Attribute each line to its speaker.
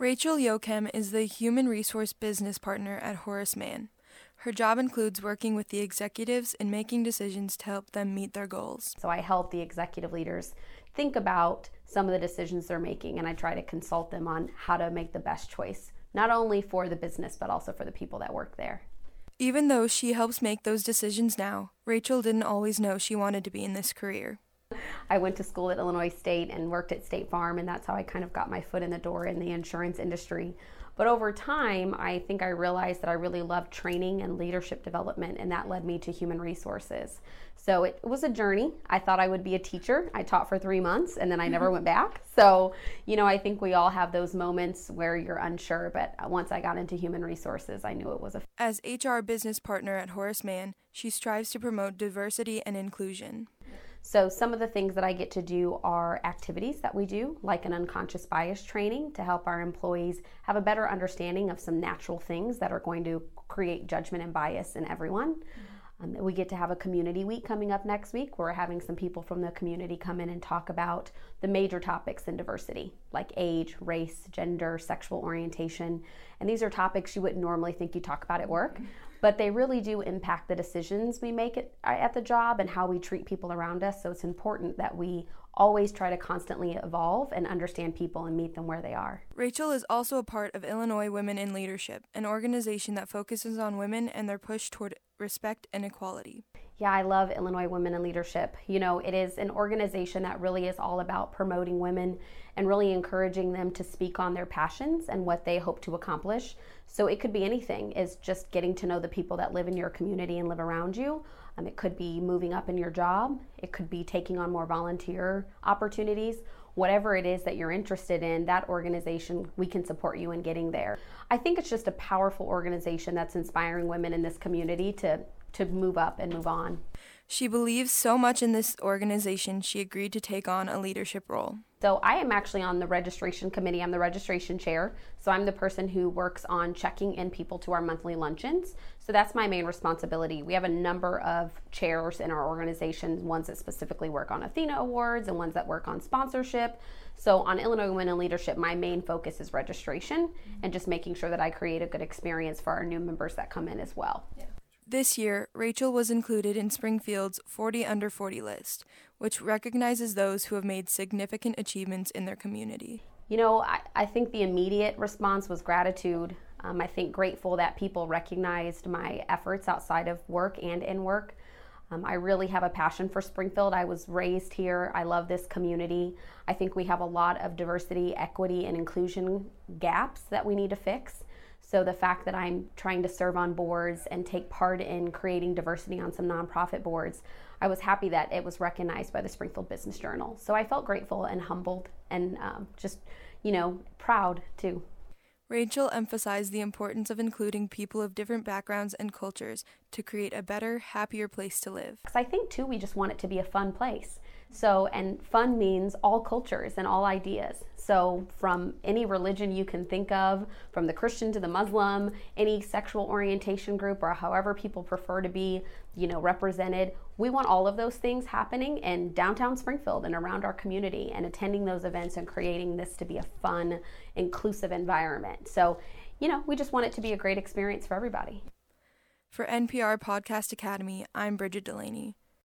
Speaker 1: Rachel Yoakum is the Human Resource Business Partner at Horace Mann. Her job includes working with the executives and making decisions to help them meet their goals.
Speaker 2: So I help the executive leaders think about some of the decisions they're making and I try to consult them on how to make the best choice, not only for the business, but also for the people that work there.
Speaker 1: Even though she helps make those decisions now, Rachel didn't always know she wanted to be in this career.
Speaker 2: I went to school at Illinois State and worked at State Farm, and that's how I kind of got my foot in the door in the insurance industry. But over time, I think I realized that I really loved training and leadership development, and that led me to human resources. So it was a journey. I thought I would be a teacher. I taught for three months and then I never went back. So, you know, I think we all have those moments where you're unsure, but once I got into human resources, I knew it was a.
Speaker 1: As HR business partner at Horace Mann, she strives to promote diversity and inclusion.
Speaker 2: So, some of the things that I get to do are activities that we do, like an unconscious bias training to help our employees have a better understanding of some natural things that are going to create judgment and bias in everyone. Um, we get to have a community week coming up next week. We're having some people from the community come in and talk about the major topics in diversity, like age, race, gender, sexual orientation. And these are topics you wouldn't normally think you talk about at work but they really do impact the decisions we make at, at the job and how we treat people around us. So it's important that we always try to constantly evolve and understand people and meet them where they are.
Speaker 1: Rachel is also a part of Illinois Women in Leadership, an organization that focuses on women and their push toward respect and equality.
Speaker 2: Yeah, I love Illinois Women in Leadership. You know, it is an organization that really is all about promoting women and really encouraging them to speak on their passions and what they hope to accomplish. So it could be anything, is just getting to know the people that live in your community and live around you. Um, it could be moving up in your job, it could be taking on more volunteer opportunities. Whatever it is that you're interested in, that organization, we can support you in getting there. I think it's just a powerful organization that's inspiring women in this community to to move up and move on.
Speaker 1: She believes so much in this organization, she agreed to take on a leadership role.
Speaker 2: So, I am actually on the registration committee. I'm the registration chair. So, I'm the person who works on checking in people to our monthly luncheons. So, that's my main responsibility. We have a number of chairs in our organization, ones that specifically work on Athena Awards and ones that work on sponsorship. So, on Illinois Women in Leadership, my main focus is registration and just making sure that I create a good experience for our new members that come in as well. Yeah.
Speaker 1: This year, Rachel was included in Springfield's 40 Under 40 list, which recognizes those who have made significant achievements in their community.
Speaker 2: You know, I, I think the immediate response was gratitude. Um, I think grateful that people recognized my efforts outside of work and in work. Um, I really have a passion for Springfield. I was raised here. I love this community. I think we have a lot of diversity, equity, and inclusion gaps that we need to fix. So the fact that I'm trying to serve on boards and take part in creating diversity on some nonprofit boards, I was happy that it was recognized by the Springfield Business Journal. So I felt grateful and humbled and um, just, you know, proud too.
Speaker 1: Rachel emphasized the importance of including people of different backgrounds and cultures to create a better, happier place to live.
Speaker 2: I think, too, we just want it to be a fun place. So, and fun means all cultures and all ideas. So, from any religion you can think of, from the Christian to the Muslim, any sexual orientation group, or however people prefer to be, you know, represented, we want all of those things happening in downtown Springfield and around our community and attending those events and creating this to be a fun, inclusive environment. So, you know, we just want it to be a great experience for everybody.
Speaker 1: For NPR Podcast Academy, I'm Bridget Delaney.